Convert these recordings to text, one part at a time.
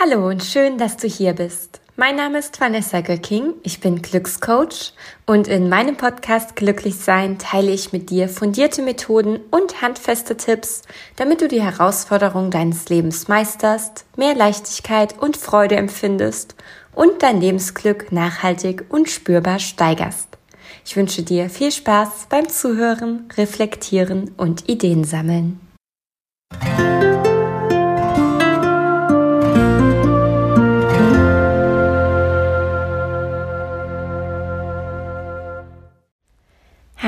Hallo und schön, dass du hier bist. Mein Name ist Vanessa Göcking, ich bin Glückscoach und in meinem Podcast Glücklich Sein teile ich mit dir fundierte Methoden und handfeste Tipps, damit du die Herausforderungen deines Lebens meisterst, mehr Leichtigkeit und Freude empfindest und dein Lebensglück nachhaltig und spürbar steigerst. Ich wünsche dir viel Spaß beim Zuhören, Reflektieren und Ideen sammeln.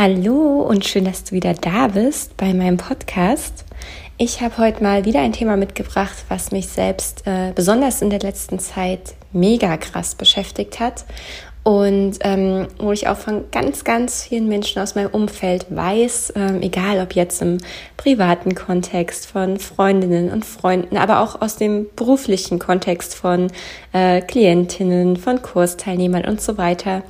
Hallo und schön, dass du wieder da bist bei meinem Podcast. Ich habe heute mal wieder ein Thema mitgebracht, was mich selbst äh, besonders in der letzten Zeit mega krass beschäftigt hat und ähm, wo ich auch von ganz, ganz vielen Menschen aus meinem Umfeld weiß, ähm, egal ob jetzt im privaten Kontext von Freundinnen und Freunden, aber auch aus dem beruflichen Kontext von äh, Klientinnen, von Kursteilnehmern und so weiter,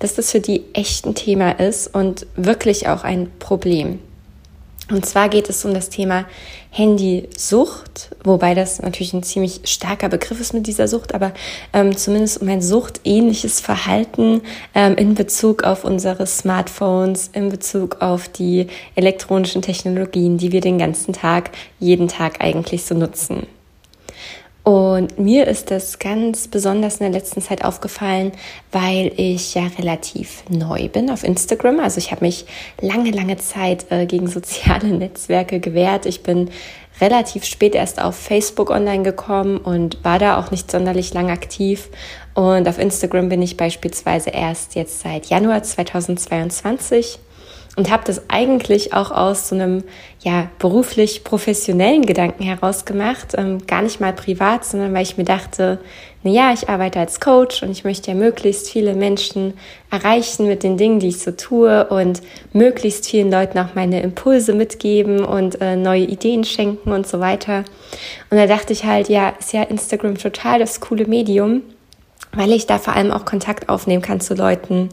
dass das für die echt ein Thema ist und wirklich auch ein Problem. Und zwar geht es um das Thema Handysucht, wobei das natürlich ein ziemlich starker Begriff ist mit dieser Sucht, aber ähm, zumindest um ein suchtähnliches Verhalten ähm, in Bezug auf unsere Smartphones, in Bezug auf die elektronischen Technologien, die wir den ganzen Tag, jeden Tag eigentlich so nutzen. Und mir ist das ganz besonders in der letzten Zeit aufgefallen, weil ich ja relativ neu bin auf Instagram. Also ich habe mich lange, lange Zeit äh, gegen soziale Netzwerke gewehrt. Ich bin relativ spät erst auf Facebook online gekommen und war da auch nicht sonderlich lang aktiv. Und auf Instagram bin ich beispielsweise erst jetzt seit Januar 2022 und habe das eigentlich auch aus so einem ja beruflich professionellen Gedanken heraus gemacht, ähm, gar nicht mal privat, sondern weil ich mir dachte, na ja, ich arbeite als Coach und ich möchte ja möglichst viele Menschen erreichen mit den Dingen, die ich so tue und möglichst vielen Leuten auch meine Impulse mitgeben und äh, neue Ideen schenken und so weiter. Und da dachte ich halt, ja, ist ja Instagram total das coole Medium weil ich da vor allem auch Kontakt aufnehmen kann zu Leuten,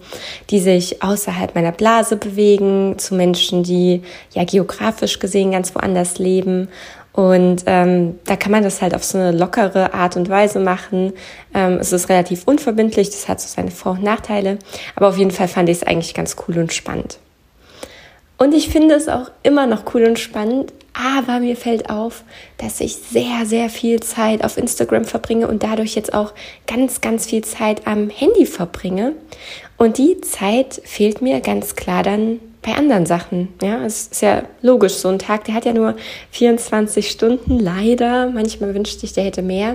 die sich außerhalb meiner Blase bewegen, zu Menschen, die ja geografisch gesehen ganz woanders leben. Und ähm, da kann man das halt auf so eine lockere Art und Weise machen. Ähm, es ist relativ unverbindlich, das hat so seine Vor- und Nachteile. Aber auf jeden Fall fand ich es eigentlich ganz cool und spannend. Und ich finde es auch immer noch cool und spannend, aber mir fällt auf, dass ich sehr, sehr viel Zeit auf Instagram verbringe und dadurch jetzt auch ganz, ganz viel Zeit am Handy verbringe. Und die Zeit fehlt mir ganz klar dann bei anderen Sachen. Ja, es ist ja logisch, so ein Tag, der hat ja nur 24 Stunden, leider. Manchmal wünschte ich, der hätte mehr.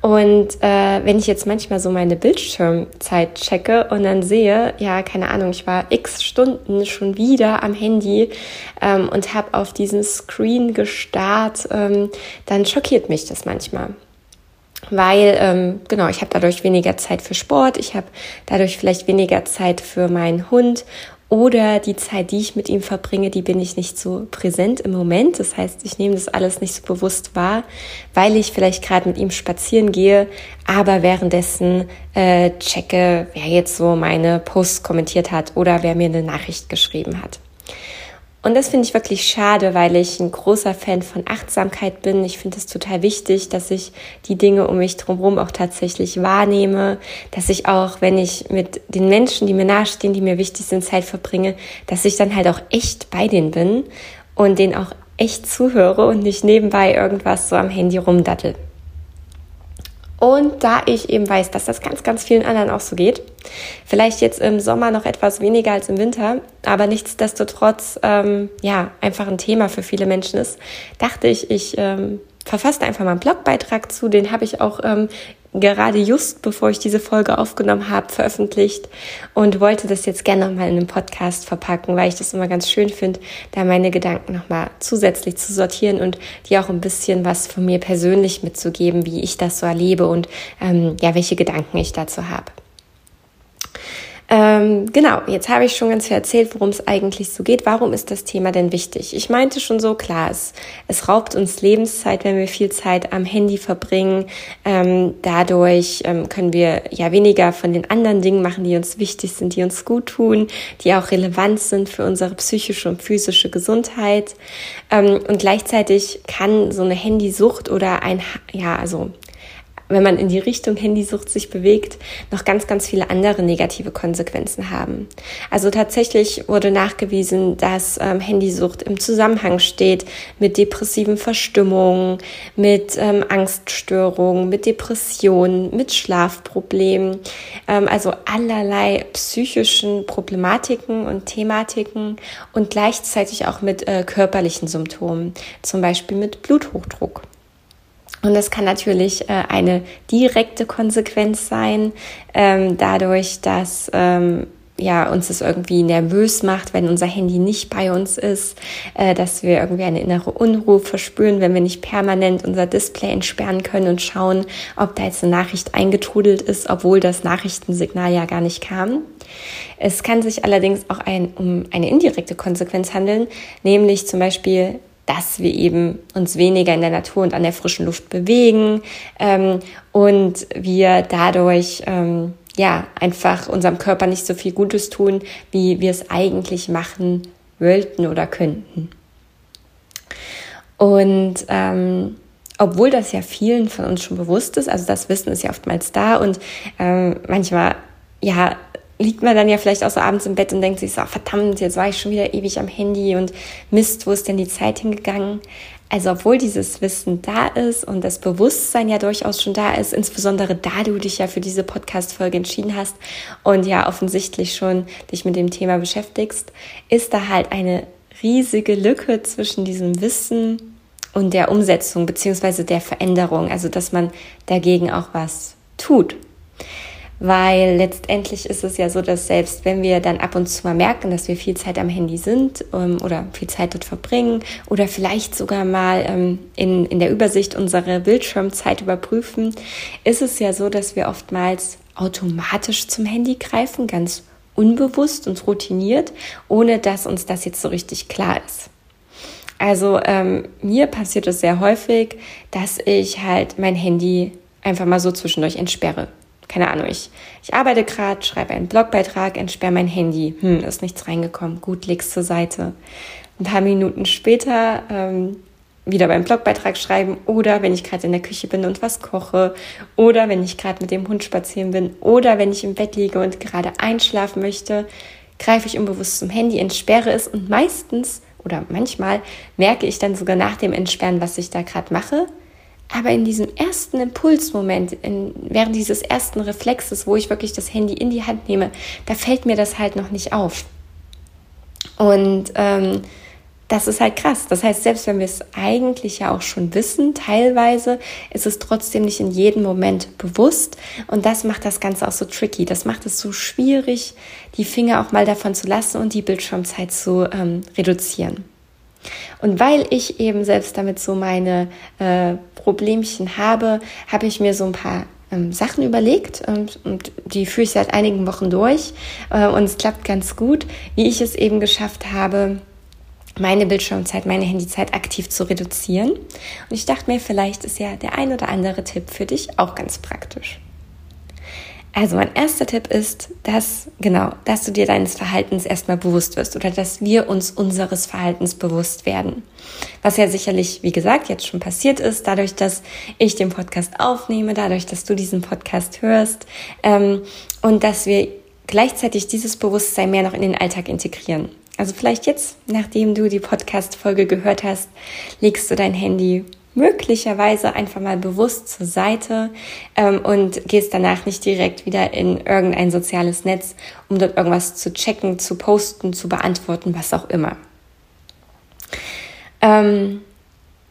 Und äh, wenn ich jetzt manchmal so meine Bildschirmzeit checke und dann sehe, ja, keine Ahnung, ich war x Stunden schon wieder am Handy ähm, und habe auf diesen Screen gestarrt, ähm, dann schockiert mich das manchmal. Weil ähm, genau, ich habe dadurch weniger Zeit für Sport, ich habe dadurch vielleicht weniger Zeit für meinen Hund oder die Zeit, die ich mit ihm verbringe, die bin ich nicht so präsent im Moment. Das heißt, ich nehme das alles nicht so bewusst wahr, weil ich vielleicht gerade mit ihm spazieren gehe, aber währenddessen äh, checke, wer jetzt so meine Posts kommentiert hat oder wer mir eine Nachricht geschrieben hat. Und das finde ich wirklich schade, weil ich ein großer Fan von Achtsamkeit bin. Ich finde es total wichtig, dass ich die Dinge um mich drumherum auch tatsächlich wahrnehme, dass ich auch, wenn ich mit den Menschen, die mir nahestehen, die mir wichtig sind, Zeit verbringe, dass ich dann halt auch echt bei denen bin und denen auch echt zuhöre und nicht nebenbei irgendwas so am Handy rumdattel. Und da ich eben weiß, dass das ganz, ganz vielen anderen auch so geht, vielleicht jetzt im Sommer noch etwas weniger als im Winter, aber nichtsdestotrotz ähm, ja einfach ein Thema für viele Menschen ist, dachte ich, ich ähm, verfasste einfach mal einen Blogbeitrag zu. Den habe ich auch ähm, gerade just bevor ich diese Folge aufgenommen habe, veröffentlicht und wollte das jetzt gerne nochmal in einem Podcast verpacken, weil ich das immer ganz schön finde, da meine Gedanken nochmal zusätzlich zu sortieren und dir auch ein bisschen was von mir persönlich mitzugeben, wie ich das so erlebe und ähm, ja, welche Gedanken ich dazu habe. Ähm, genau, jetzt habe ich schon ganz viel erzählt, worum es eigentlich so geht. Warum ist das Thema denn wichtig? Ich meinte schon so, klar, es, es raubt uns Lebenszeit, wenn wir viel Zeit am Handy verbringen. Ähm, dadurch ähm, können wir ja weniger von den anderen Dingen machen, die uns wichtig sind, die uns gut tun, die auch relevant sind für unsere psychische und physische Gesundheit. Ähm, und gleichzeitig kann so eine Handysucht oder ein, ja, also wenn man in die Richtung Handysucht sich bewegt, noch ganz, ganz viele andere negative Konsequenzen haben. Also tatsächlich wurde nachgewiesen, dass ähm, Handysucht im Zusammenhang steht mit depressiven Verstimmungen, mit ähm, Angststörungen, mit Depressionen, mit Schlafproblemen, ähm, also allerlei psychischen Problematiken und Thematiken und gleichzeitig auch mit äh, körperlichen Symptomen, zum Beispiel mit Bluthochdruck. Und das kann natürlich äh, eine direkte Konsequenz sein, ähm, dadurch, dass ähm, ja, uns es irgendwie nervös macht, wenn unser Handy nicht bei uns ist, äh, dass wir irgendwie eine innere Unruhe verspüren, wenn wir nicht permanent unser Display entsperren können und schauen, ob da jetzt eine Nachricht eingetrudelt ist, obwohl das Nachrichtensignal ja gar nicht kam. Es kann sich allerdings auch ein, um eine indirekte Konsequenz handeln, nämlich zum Beispiel dass wir eben uns weniger in der Natur und an der frischen Luft bewegen ähm, und wir dadurch ähm, ja einfach unserem Körper nicht so viel Gutes tun, wie wir es eigentlich machen wollten oder könnten. Und ähm, obwohl das ja vielen von uns schon bewusst ist, also das Wissen ist ja oftmals da und ähm, manchmal ja liegt man dann ja vielleicht auch so abends im Bett und denkt sich so, verdammt, jetzt war ich schon wieder ewig am Handy und Mist, wo ist denn die Zeit hingegangen? Also obwohl dieses Wissen da ist und das Bewusstsein ja durchaus schon da ist, insbesondere da du dich ja für diese Podcast-Folge entschieden hast und ja offensichtlich schon dich mit dem Thema beschäftigst, ist da halt eine riesige Lücke zwischen diesem Wissen und der Umsetzung beziehungsweise der Veränderung, also dass man dagegen auch was tut weil letztendlich ist es ja so, dass selbst wenn wir dann ab und zu mal merken, dass wir viel Zeit am Handy sind ähm, oder viel Zeit dort verbringen oder vielleicht sogar mal ähm, in, in der Übersicht unsere Bildschirmzeit überprüfen, ist es ja so, dass wir oftmals automatisch zum Handy greifen, ganz unbewusst und routiniert, ohne dass uns das jetzt so richtig klar ist. Also ähm, mir passiert es sehr häufig, dass ich halt mein Handy einfach mal so zwischendurch entsperre keine Ahnung, ich, ich arbeite gerade, schreibe einen Blogbeitrag, entsperre mein Handy. Hm, ist nichts reingekommen. Gut, leg's zur Seite. Ein paar Minuten später ähm, wieder beim Blogbeitrag schreiben oder wenn ich gerade in der Küche bin und was koche oder wenn ich gerade mit dem Hund spazieren bin oder wenn ich im Bett liege und gerade einschlafen möchte, greife ich unbewusst zum Handy, entsperre es und meistens oder manchmal merke ich dann sogar nach dem Entsperren, was ich da gerade mache aber in diesem ersten Impulsmoment, in, während dieses ersten Reflexes, wo ich wirklich das Handy in die Hand nehme, da fällt mir das halt noch nicht auf. Und ähm, das ist halt krass. Das heißt, selbst wenn wir es eigentlich ja auch schon wissen, teilweise ist es trotzdem nicht in jedem Moment bewusst. Und das macht das Ganze auch so tricky. Das macht es so schwierig, die Finger auch mal davon zu lassen und die Bildschirmzeit zu ähm, reduzieren. Und weil ich eben selbst damit so meine äh, Problemchen habe, habe ich mir so ein paar ähm, Sachen überlegt und, und, die führe ich seit einigen Wochen durch äh, und es klappt ganz gut, wie ich es eben geschafft habe, meine Bildschirmzeit, meine Handyzeit aktiv zu reduzieren. Und ich dachte mir, vielleicht ist ja der ein oder andere Tipp für dich auch ganz praktisch. Also mein erster Tipp ist, dass, genau, dass du dir deines Verhaltens erstmal bewusst wirst oder dass wir uns unseres Verhaltens bewusst werden. Was ja sicherlich, wie gesagt, jetzt schon passiert ist, dadurch, dass ich den Podcast aufnehme, dadurch, dass du diesen Podcast hörst ähm, und dass wir gleichzeitig dieses Bewusstsein mehr noch in den Alltag integrieren. Also vielleicht jetzt, nachdem du die Podcast-Folge gehört hast, legst du dein Handy möglicherweise einfach mal bewusst zur Seite ähm, und gehst danach nicht direkt wieder in irgendein soziales Netz, um dort irgendwas zu checken, zu posten, zu beantworten, was auch immer. Ähm,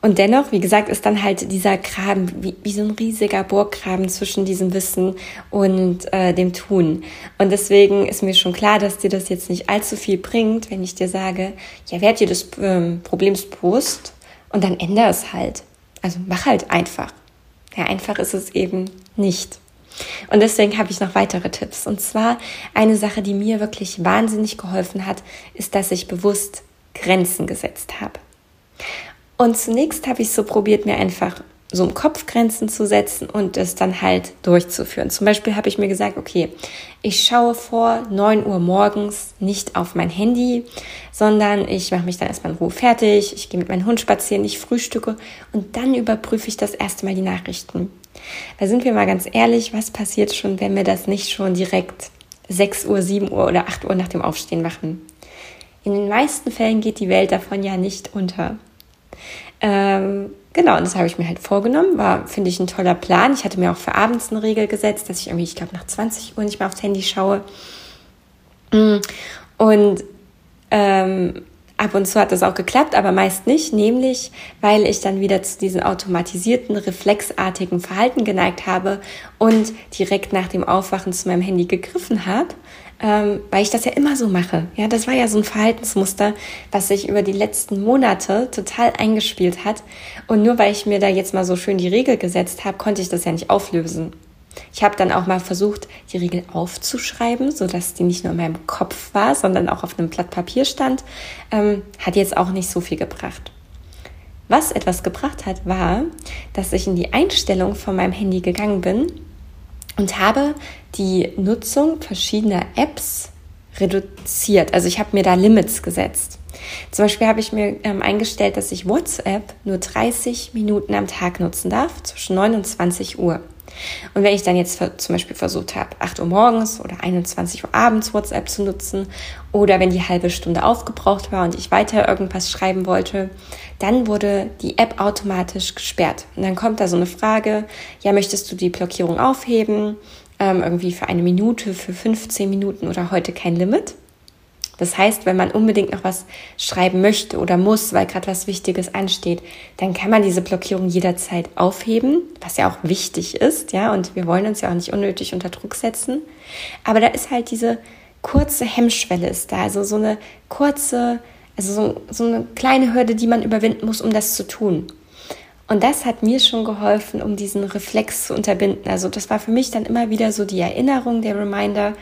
und dennoch, wie gesagt, ist dann halt dieser Graben wie, wie so ein riesiger Bohrgraben zwischen diesem Wissen und äh, dem Tun. Und deswegen ist mir schon klar, dass dir das jetzt nicht allzu viel bringt, wenn ich dir sage, ja, werd dir des ähm, Problems bewusst und dann ändere es halt. Also mach halt einfach. Ja, einfach ist es eben nicht. Und deswegen habe ich noch weitere Tipps. Und zwar eine Sache, die mir wirklich wahnsinnig geholfen hat, ist, dass ich bewusst Grenzen gesetzt habe. Und zunächst habe ich so probiert, mir einfach so im Kopf Grenzen zu setzen und es dann halt durchzuführen. Zum Beispiel habe ich mir gesagt, okay, ich schaue vor 9 Uhr morgens nicht auf mein Handy, sondern ich mache mich dann erstmal in Ruhe fertig, ich gehe mit meinem Hund spazieren, ich frühstücke und dann überprüfe ich das erste Mal die Nachrichten. Da sind wir mal ganz ehrlich, was passiert schon, wenn wir das nicht schon direkt 6 Uhr, 7 Uhr oder 8 Uhr nach dem Aufstehen machen? In den meisten Fällen geht die Welt davon ja nicht unter. Ähm, genau, und das habe ich mir halt vorgenommen. War, finde ich, ein toller Plan. Ich hatte mir auch für abends eine Regel gesetzt, dass ich irgendwie, ich glaube, nach 20 Uhr nicht mehr aufs Handy schaue. Mm, und ähm, ab und zu hat das auch geklappt, aber meist nicht, nämlich weil ich dann wieder zu diesem automatisierten, reflexartigen Verhalten geneigt habe und direkt nach dem Aufwachen zu meinem Handy gegriffen habe, ähm, weil ich das ja immer so mache. Ja, das war ja so ein Verhaltensmuster, was sich über die letzten Monate total eingespielt hat. Und nur weil ich mir da jetzt mal so schön die Regel gesetzt habe, konnte ich das ja nicht auflösen. Ich habe dann auch mal versucht, die Regel aufzuschreiben, so dass die nicht nur in meinem Kopf war, sondern auch auf einem Blatt Papier stand. Ähm, hat jetzt auch nicht so viel gebracht. Was etwas gebracht hat, war, dass ich in die Einstellung von meinem Handy gegangen bin und habe die Nutzung verschiedener Apps reduziert. Also ich habe mir da Limits gesetzt. Zum Beispiel habe ich mir ähm, eingestellt, dass ich WhatsApp nur 30 Minuten am Tag nutzen darf, zwischen 9 und 20 Uhr. Und wenn ich dann jetzt zum Beispiel versucht habe, 8 Uhr morgens oder 21 Uhr abends WhatsApp zu nutzen oder wenn die halbe Stunde aufgebraucht war und ich weiter irgendwas schreiben wollte, dann wurde die App automatisch gesperrt. Und dann kommt da so eine Frage, ja, möchtest du die Blockierung aufheben? Ähm, irgendwie für eine Minute, für 15 Minuten oder heute kein Limit? Das heißt, wenn man unbedingt noch was schreiben möchte oder muss, weil gerade was Wichtiges ansteht, dann kann man diese Blockierung jederzeit aufheben, was ja auch wichtig ist, ja, und wir wollen uns ja auch nicht unnötig unter Druck setzen. Aber da ist halt diese kurze Hemmschwelle ist da, also so eine kurze, also so, so eine kleine Hürde, die man überwinden muss, um das zu tun. Und das hat mir schon geholfen, um diesen Reflex zu unterbinden. Also das war für mich dann immer wieder so die Erinnerung, der Reminder,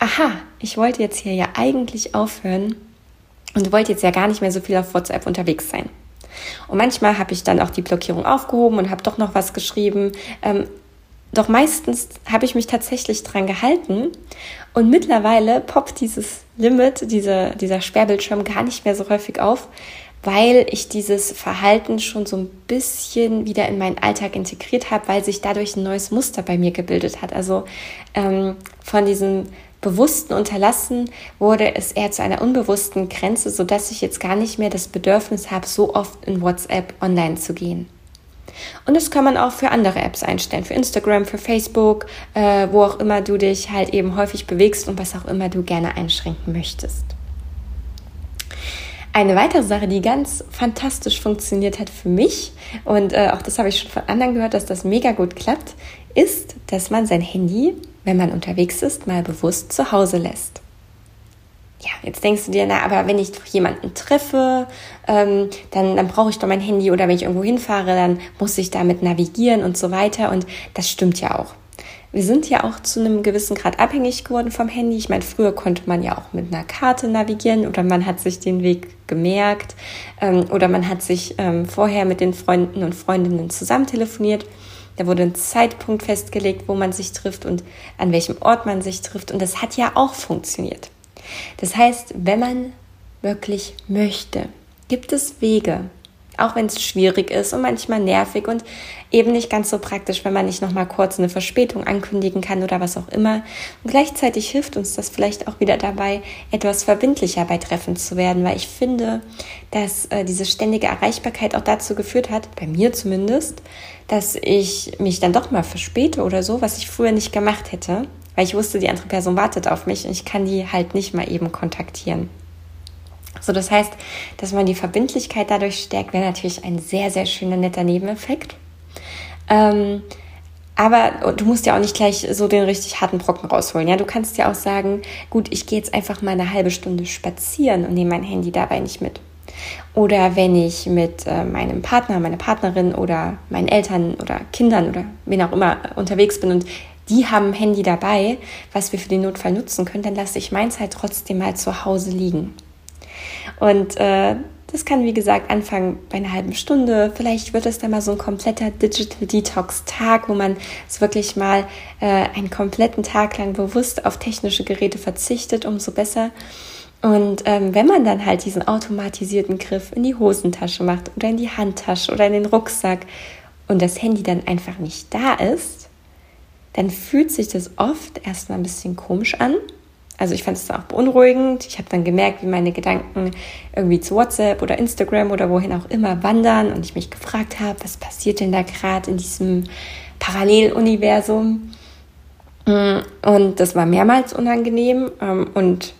aha, ich wollte jetzt hier ja eigentlich aufhören und wollte jetzt ja gar nicht mehr so viel auf WhatsApp unterwegs sein. Und manchmal habe ich dann auch die Blockierung aufgehoben und habe doch noch was geschrieben. Ähm, doch meistens habe ich mich tatsächlich dran gehalten und mittlerweile poppt dieses Limit, diese, dieser Sperrbildschirm gar nicht mehr so häufig auf, weil ich dieses Verhalten schon so ein bisschen wieder in meinen Alltag integriert habe, weil sich dadurch ein neues Muster bei mir gebildet hat. Also ähm, von diesem bewussten Unterlassen wurde es eher zu einer unbewussten Grenze, sodass ich jetzt gar nicht mehr das Bedürfnis habe, so oft in WhatsApp online zu gehen. Und das kann man auch für andere Apps einstellen, für Instagram, für Facebook, äh, wo auch immer du dich halt eben häufig bewegst und was auch immer du gerne einschränken möchtest. Eine weitere Sache, die ganz fantastisch funktioniert hat für mich, und äh, auch das habe ich schon von anderen gehört, dass das mega gut klappt, ist, dass man sein Handy wenn man unterwegs ist, mal bewusst zu Hause lässt. Ja, jetzt denkst du dir, na, aber wenn ich jemanden treffe, ähm, dann, dann brauche ich doch mein Handy oder wenn ich irgendwo hinfahre, dann muss ich damit navigieren und so weiter. Und das stimmt ja auch. Wir sind ja auch zu einem gewissen Grad abhängig geworden vom Handy. Ich meine, früher konnte man ja auch mit einer Karte navigieren oder man hat sich den Weg gemerkt ähm, oder man hat sich ähm, vorher mit den Freunden und Freundinnen zusammen telefoniert. Da wurde ein Zeitpunkt festgelegt, wo man sich trifft und an welchem Ort man sich trifft. Und das hat ja auch funktioniert. Das heißt, wenn man wirklich möchte, gibt es Wege, auch wenn es schwierig ist und manchmal nervig und eben nicht ganz so praktisch, wenn man nicht noch mal kurz eine Verspätung ankündigen kann oder was auch immer. Und gleichzeitig hilft uns das vielleicht auch wieder dabei, etwas verbindlicher bei Treffen zu werden, weil ich finde, dass äh, diese ständige Erreichbarkeit auch dazu geführt hat, bei mir zumindest, dass ich mich dann doch mal verspäte oder so, was ich früher nicht gemacht hätte, weil ich wusste, die andere Person wartet auf mich und ich kann die halt nicht mal eben kontaktieren. So, das heißt, dass man die Verbindlichkeit dadurch stärkt, wäre natürlich ein sehr, sehr schöner, netter Nebeneffekt. Ähm, aber du musst ja auch nicht gleich so den richtig harten Brocken rausholen. Ja, du kannst ja auch sagen, gut, ich gehe jetzt einfach mal eine halbe Stunde spazieren und nehme mein Handy dabei nicht mit. Oder wenn ich mit äh, meinem Partner, meiner Partnerin oder meinen Eltern oder Kindern oder wen auch immer unterwegs bin und die haben ein Handy dabei, was wir für den Notfall nutzen können, dann lasse ich meins halt trotzdem mal zu Hause liegen. Und äh, Das kann, wie gesagt, anfangen bei einer halben Stunde. Vielleicht wird es dann mal so ein kompletter Digital Detox Tag, wo man es wirklich mal äh, einen kompletten Tag lang bewusst auf technische Geräte verzichtet, umso besser. Und ähm, wenn man dann halt diesen automatisierten Griff in die Hosentasche macht oder in die Handtasche oder in den Rucksack und das Handy dann einfach nicht da ist, dann fühlt sich das oft erstmal ein bisschen komisch an. Also ich fand es auch beunruhigend. Ich habe dann gemerkt, wie meine Gedanken irgendwie zu WhatsApp oder Instagram oder wohin auch immer wandern und ich mich gefragt habe, was passiert denn da gerade in diesem Paralleluniversum? Mm, und das war mehrmals unangenehm ähm, und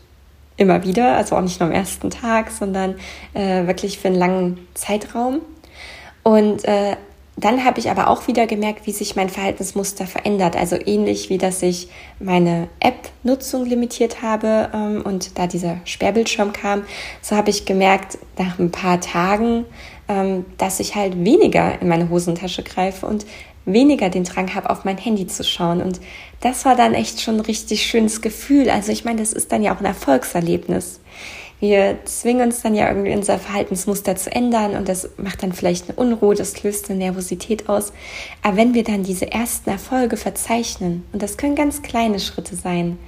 immer wieder, also auch nicht nur am ersten Tag, sondern äh, wirklich für einen langen Zeitraum. Und äh, dann habe ich aber auch wieder gemerkt, wie sich mein Verhaltensmuster verändert. Also ähnlich wie, dass ich meine App-Nutzung limitiert habe ähm, und da dieser Sperrbildschirm kam, so habe ich gemerkt nach ein paar Tagen, ähm, dass ich halt weniger in meine Hosentasche greife und weniger den Drang habe, auf mein Handy zu schauen. Und das war dann echt schon ein richtig schönes Gefühl. Also ich meine, das ist dann ja auch ein Erfolgserlebnis. Wir zwingen uns dann ja irgendwie unser Verhaltensmuster zu ändern und das macht dann vielleicht eine Unruhe, das löst eine Nervosität aus. Aber wenn wir dann diese ersten Erfolge verzeichnen, und das können ganz kleine Schritte sein,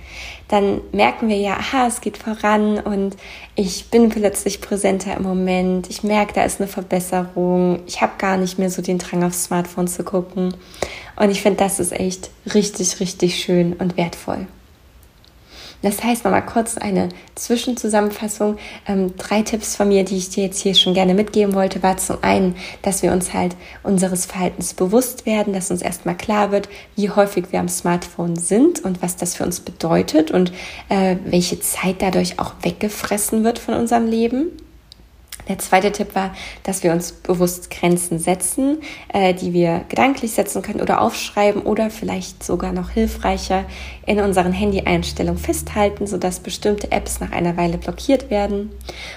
dann merken wir ja, aha, es geht voran und ich bin plötzlich präsenter im Moment. Ich merke, da ist eine Verbesserung. Ich habe gar nicht mehr so den Drang aufs Smartphone zu gucken. Und ich finde, das ist echt richtig, richtig schön und wertvoll. Das heißt, nochmal kurz eine Zwischenzusammenfassung. Ähm, drei Tipps von mir, die ich dir jetzt hier schon gerne mitgeben wollte, war zum einen, dass wir uns halt unseres Verhaltens bewusst werden, dass uns erstmal klar wird, wie häufig wir am Smartphone sind und was das für uns bedeutet und äh, welche Zeit dadurch auch weggefressen wird von unserem Leben. Der zweite Tipp war, dass wir uns bewusst Grenzen setzen, äh, die wir gedanklich setzen können oder aufschreiben oder vielleicht sogar noch hilfreicher in unseren Handy-Einstellungen festhalten, sodass bestimmte Apps nach einer Weile blockiert werden.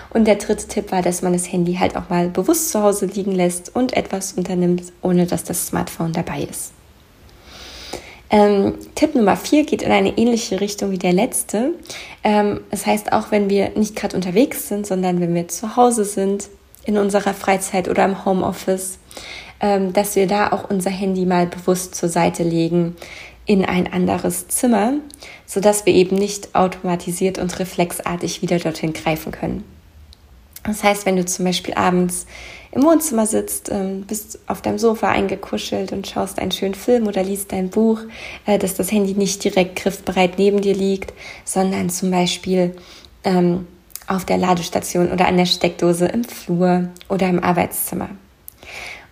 Und der dritte Tipp war, dass man das Handy halt auch mal bewusst zu Hause liegen lässt und etwas unternimmt, ohne dass das Smartphone dabei ist. Ähm, Tipp Nummer vier geht in eine ähnliche Richtung wie der letzte. Ähm, das heißt, auch wenn wir nicht gerade unterwegs sind, sondern wenn wir zu Hause sind, in unserer Freizeit oder im Homeoffice, ähm, dass wir da auch unser Handy mal bewusst zur Seite legen in ein anderes Zimmer, sodass wir eben nicht automatisiert und reflexartig wieder dorthin greifen können. Das heißt, wenn du zum Beispiel abends im Wohnzimmer sitzt, ähm, bist auf deinem Sofa eingekuschelt und schaust einen schönen Film oder liest dein Buch, äh, dass das Handy nicht direkt griffbereit neben dir liegt, sondern zum Beispiel ähm, auf der Ladestation oder an der Steckdose im Flur oder im Arbeitszimmer.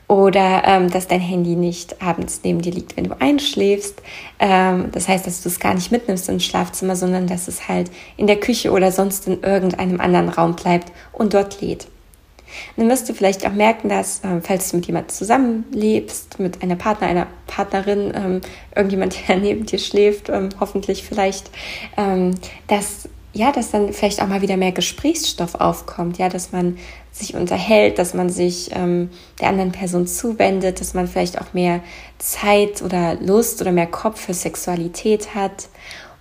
Oder ähm, dass dein Handy nicht abends neben dir liegt, wenn du einschläfst. Ähm, das heißt, dass du es gar nicht mitnimmst ins Schlafzimmer, sondern dass es halt in der Küche oder sonst in irgendeinem anderen Raum bleibt und dort lädt. Dann wirst du vielleicht auch merken, dass, äh, falls du mit jemandem zusammenlebst, mit einer Partner, einer Partnerin, ähm, irgendjemand, der neben dir schläft, ähm, hoffentlich vielleicht, ähm, dass ja, dass dann vielleicht auch mal wieder mehr Gesprächsstoff aufkommt, ja, dass man sich unterhält, dass man sich ähm, der anderen Person zuwendet, dass man vielleicht auch mehr Zeit oder Lust oder mehr Kopf für Sexualität hat.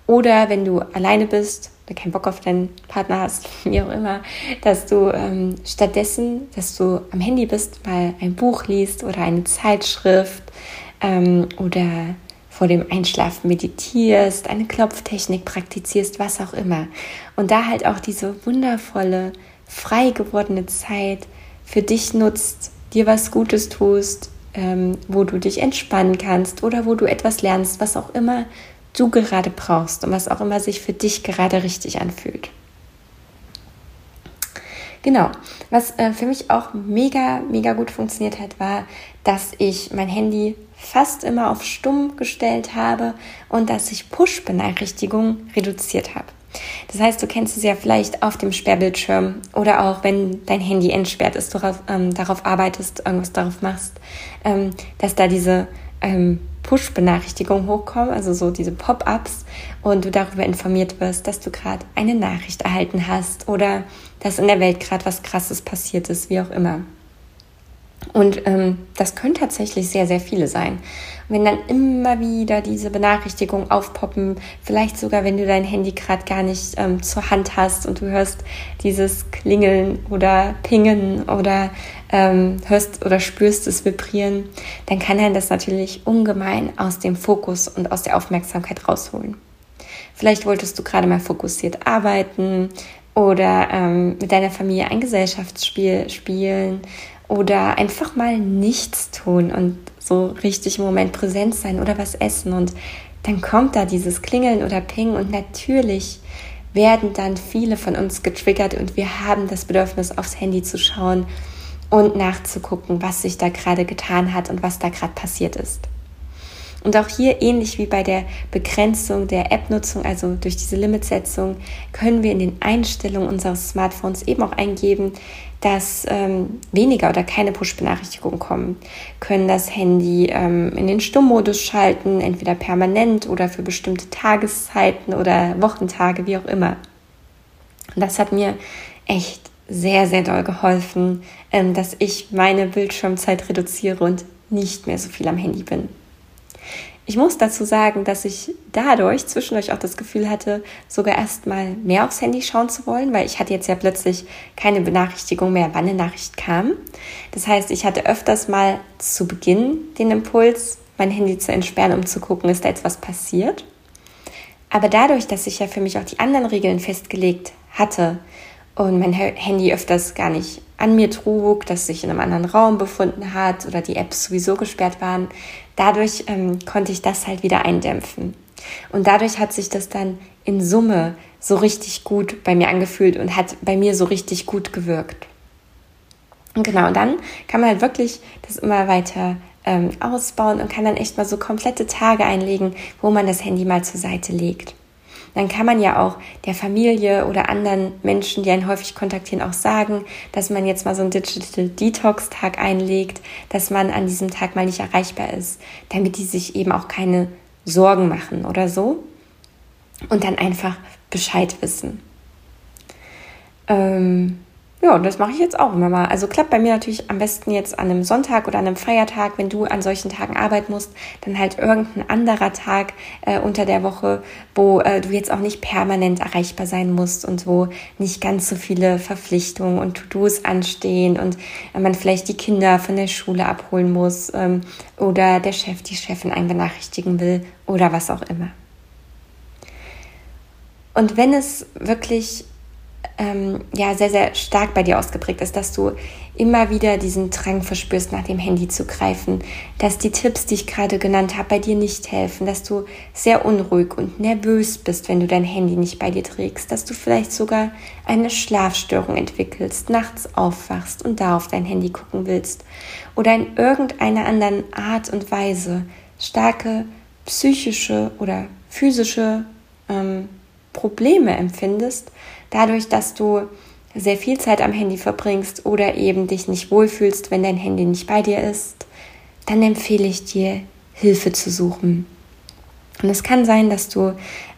Oder wenn du alleine bist, oder keinen Bock auf deinen Partner hast, wie auch immer, dass du ähm, stattdessen, dass du am Handy bist, mal ein Buch liest oder eine Zeitschrift ähm, oder vor dem Einschlafen meditierst, eine Klopftechnik praktizierst, was auch immer. Und da halt auch diese wundervolle, frei gewordene Zeit für dich nutzt, dir was Gutes tust, ähm, wo du dich entspannen kannst oder wo du etwas lernst, was auch immer du gerade brauchst und was auch immer sich für dich gerade richtig anfühlt. Genau, was äh, für mich auch mega, mega gut funktioniert hat, war, dass ich mein Handy fast immer auf stumm gestellt habe und dass ich Push-Benachrichtigungen reduziert habe. Das heißt, du kennst es ja vielleicht auf dem Sperrbildschirm oder auch wenn dein Handy entsperrt ist, du darauf, ähm, darauf arbeitest, irgendwas darauf machst, ähm, dass da diese ähm, Push-Benachrichtigungen hochkommen, also so diese Pop-ups und du darüber informiert wirst, dass du gerade eine Nachricht erhalten hast oder dass in der Welt gerade was Krasses passiert ist, wie auch immer. Und ähm, das können tatsächlich sehr, sehr viele sein. wenn dann immer wieder diese Benachrichtigungen aufpoppen, vielleicht sogar, wenn du dein Handy gerade gar nicht ähm, zur Hand hast und du hörst dieses Klingeln oder Pingen oder ähm, hörst oder spürst es vibrieren, dann kann er das natürlich ungemein aus dem Fokus und aus der Aufmerksamkeit rausholen. Vielleicht wolltest du gerade mal fokussiert arbeiten oder ähm, mit deiner Familie ein Gesellschaftsspiel spielen oder einfach mal nichts tun und so richtig im Moment präsent sein oder was essen und dann kommt da dieses Klingeln oder Ping und natürlich werden dann viele von uns getriggert und wir haben das Bedürfnis aufs Handy zu schauen und nachzugucken, was sich da gerade getan hat und was da gerade passiert ist. Und auch hier ähnlich wie bei der Begrenzung der App-Nutzung, also durch diese Limitsetzung, können wir in den Einstellungen unseres Smartphones eben auch eingeben, dass ähm, weniger oder keine Push-Benachrichtigungen kommen, können das Handy ähm, in den Stummmodus schalten, entweder permanent oder für bestimmte Tageszeiten oder Wochentage, wie auch immer. Und das hat mir echt sehr, sehr doll geholfen, ähm, dass ich meine Bildschirmzeit reduziere und nicht mehr so viel am Handy bin. Ich muss dazu sagen, dass ich dadurch zwischendurch auch das Gefühl hatte, sogar erst mal mehr aufs Handy schauen zu wollen, weil ich hatte jetzt ja plötzlich keine Benachrichtigung mehr, wann eine Nachricht kam. Das heißt, ich hatte öfters mal zu Beginn den Impuls, mein Handy zu entsperren, um zu gucken, ist da jetzt was passiert. Aber dadurch, dass ich ja für mich auch die anderen Regeln festgelegt hatte und mein Handy öfters gar nicht an mir trug, dass sich in einem anderen Raum befunden hat oder die Apps sowieso gesperrt waren, dadurch ähm, konnte ich das halt wieder eindämpfen. Und dadurch hat sich das dann in Summe so richtig gut bei mir angefühlt und hat bei mir so richtig gut gewirkt. Und genau, und dann kann man halt wirklich das immer weiter ähm, ausbauen und kann dann echt mal so komplette Tage einlegen, wo man das Handy mal zur Seite legt dann kann man ja auch der Familie oder anderen Menschen, die einen häufig kontaktieren, auch sagen, dass man jetzt mal so einen Digital Detox Tag einlegt, dass man an diesem Tag mal nicht erreichbar ist, damit die sich eben auch keine Sorgen machen oder so und dann einfach Bescheid wissen. Ähm, ja, und das mache ich jetzt auch immer mal. Also klappt bei mir natürlich am besten jetzt an einem Sonntag oder an einem Feiertag, wenn du an solchen Tagen arbeiten musst, dann halt irgendein anderer Tag äh, unter der Woche, wo äh, du jetzt auch nicht permanent erreichbar sein musst und wo nicht ganz so viele Verpflichtungen und To-Dos anstehen und äh, man vielleicht die Kinder von der Schule abholen muss ähm, oder der Chef, die Chefin einen benachrichtigen will oder was auch immer. Und wenn es wirklich ähm, ja sehr, sehr stark bei dir ausgeprägt ist, dass du immer wieder diesen Drang verspürst, nach dem Handy zu greifen, dass die Tipps, die ich gerade genannt habe, bei dir nicht helfen, dass du sehr unruhig und nervös bist, wenn du dein Handy nicht bei dir trägst, dass du vielleicht sogar eine Schlafstörung entwickelst, nachts aufwachst und da auf dein Handy gucken willst oder in irgendeiner anderen Art und Weise starke psychische oder physische ähm, Probleme empfindest, dadurch, dass du sehr viel Zeit am Handy verbringst oder eben dich nicht wohlfühlst, wenn dein Handy nicht bei dir ist, dann empfehle ich dir, Hilfe zu suchen. Und es kann sein, dass du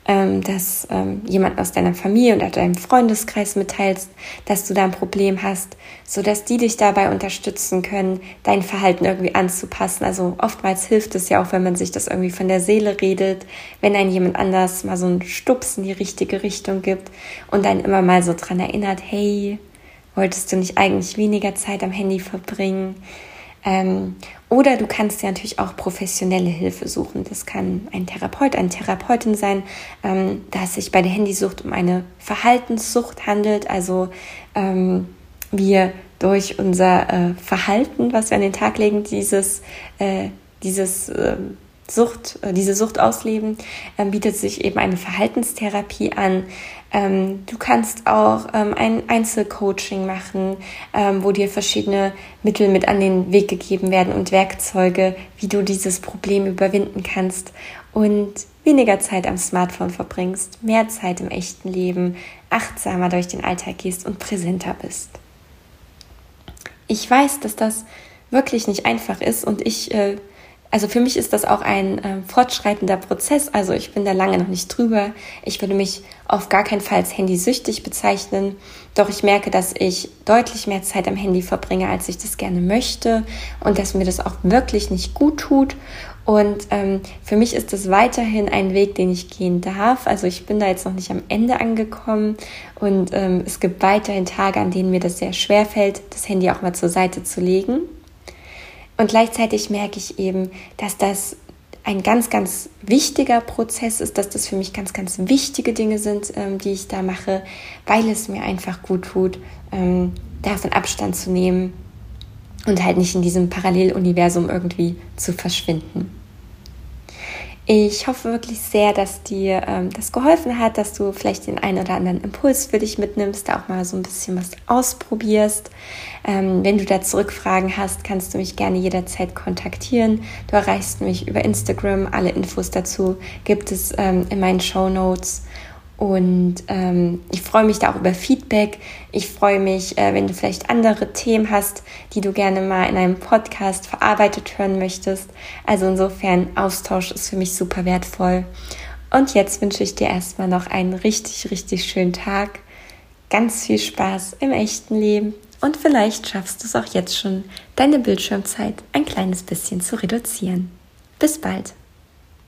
ähm, dass ähm, jemand aus deiner Familie oder deinem Freundeskreis mitteilst, dass du da ein Problem hast, so dass die dich dabei unterstützen können, dein Verhalten irgendwie anzupassen. Also oftmals hilft es ja auch, wenn man sich das irgendwie von der Seele redet, wenn ein jemand anders mal so einen Stups in die richtige Richtung gibt und dann immer mal so dran erinnert, hey, wolltest du nicht eigentlich weniger Zeit am Handy verbringen? Ähm, oder du kannst ja natürlich auch professionelle Hilfe suchen. Das kann ein Therapeut, eine Therapeutin sein, ähm, da es sich bei der Handysucht um eine Verhaltenssucht handelt. Also ähm, wir durch unser äh, Verhalten, was wir an den Tag legen, dieses, äh, dieses äh, Sucht, diese Sucht ausleben, ähm, bietet sich eben eine Verhaltenstherapie an. Ähm, du kannst auch ähm, ein Einzelcoaching machen, wo dir verschiedene Mittel mit an den Weg gegeben werden und Werkzeuge, wie du dieses Problem überwinden kannst und weniger Zeit am Smartphone verbringst, mehr Zeit im echten Leben, achtsamer durch den Alltag gehst und präsenter bist. Ich weiß, dass das wirklich nicht einfach ist und ich äh, also für mich ist das auch ein äh, fortschreitender Prozess. Also ich bin da lange noch nicht drüber. Ich würde mich auf gar keinen Fall als Handysüchtig bezeichnen. Doch ich merke, dass ich deutlich mehr Zeit am Handy verbringe, als ich das gerne möchte und dass mir das auch wirklich nicht gut tut. Und ähm, für mich ist das weiterhin ein Weg, den ich gehen darf. Also ich bin da jetzt noch nicht am Ende angekommen und ähm, es gibt weiterhin Tage, an denen mir das sehr schwer fällt, das Handy auch mal zur Seite zu legen. Und gleichzeitig merke ich eben, dass das ein ganz, ganz wichtiger Prozess ist, dass das für mich ganz, ganz wichtige Dinge sind, ähm, die ich da mache, weil es mir einfach gut tut, ähm, davon Abstand zu nehmen und halt nicht in diesem Paralleluniversum irgendwie zu verschwinden. Ich hoffe wirklich sehr, dass dir ähm, das geholfen hat, dass du vielleicht den einen oder anderen Impuls für dich mitnimmst, da auch mal so ein bisschen was ausprobierst. Ähm, wenn du da Zurückfragen hast, kannst du mich gerne jederzeit kontaktieren. Du erreichst mich über Instagram. Alle Infos dazu gibt es ähm, in meinen Show Notes. Und ähm, ich freue mich da auch über Feedback. Ich freue mich, äh, wenn du vielleicht andere Themen hast, die du gerne mal in einem Podcast verarbeitet hören möchtest. Also insofern, Austausch ist für mich super wertvoll. Und jetzt wünsche ich dir erstmal noch einen richtig, richtig schönen Tag. Ganz viel Spaß im echten Leben. Und vielleicht schaffst du es auch jetzt schon, deine Bildschirmzeit ein kleines bisschen zu reduzieren. Bis bald.